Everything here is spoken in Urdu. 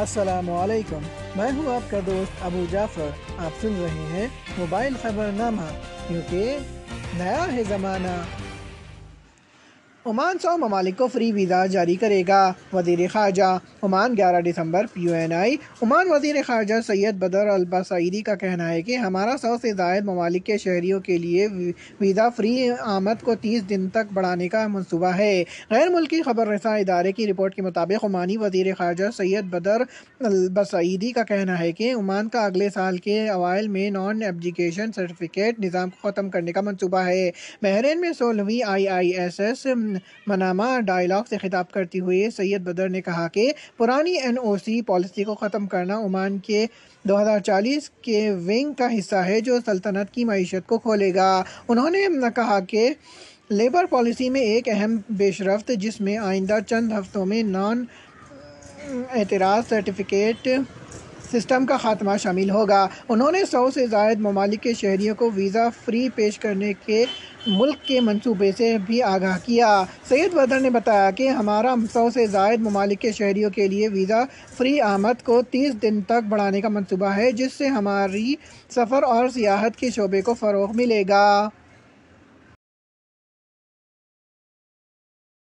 السلام علیکم۔ میں ہوں آپ کا دوست ابو جعفر۔ آپ سن رہے ہیں موبائل خبر نامہ۔ کیونکہ نیا ہے زمانہ۔ عمان سو ممالک کو فری ویزا جاری کرے گا۔ وزیر خارجہ عمان گیارہ دسمبر، P U N I. Oman وزیر خارجہ سید بدر الباسعیدی کا کہنا ہے کہ ہمارا سو سے زائد ممالک کے شہریوں کے لیے ویزا فری آمد کو تیس دن تک بڑھانے کا منصوبہ ہے۔ غیر ملکی خبر رساں ادارے کی رپورٹ کے مطابق عمانی وزیر خارجہ سید بدر الباسعیدی کا کہنا ہے کہ عمان کا اگلے سال کے اوائل میں نان ایجوکیشن سرٹیفکیٹ نظام کو ختم کرنے کا منصوبہ ہے۔ بحرین میں سولہویں I I S S Manama dialogue سے خطاب کرتی ہوئے سید بدر نے کہا کہ پرانی این او سی پالیسی کو ختم کرنا عمان کے دو ہزار چالیس کے ونگ کا حصہ ہے جو سلطنت کی معیشت کو کھولے گا۔ انہوں نے کہا کہ لیبر پالیسی میں ایک اہم پیش رفت جس میں آئندہ چند ہفتوں میں نان اعتراض سرٹیفکیٹ سسٹم کا خاتمہ شامل ہوگا۔ انہوں نے سو سے زائد ممالک کے شہریوں کو ویزا فری پیش کرنے کے ملک کے منصوبے سے بھی آگاہ کیا۔ سید بدر نے بتایا کہ ہمارا سو سے زائد ممالک کے شہریوں کے لیے ویزا فری آمد کو تیس دن تک بڑھانے کا منصوبہ ہے، جس سے ہماری سفر اور سیاحت کے شعبے کو فروغ ملے گا۔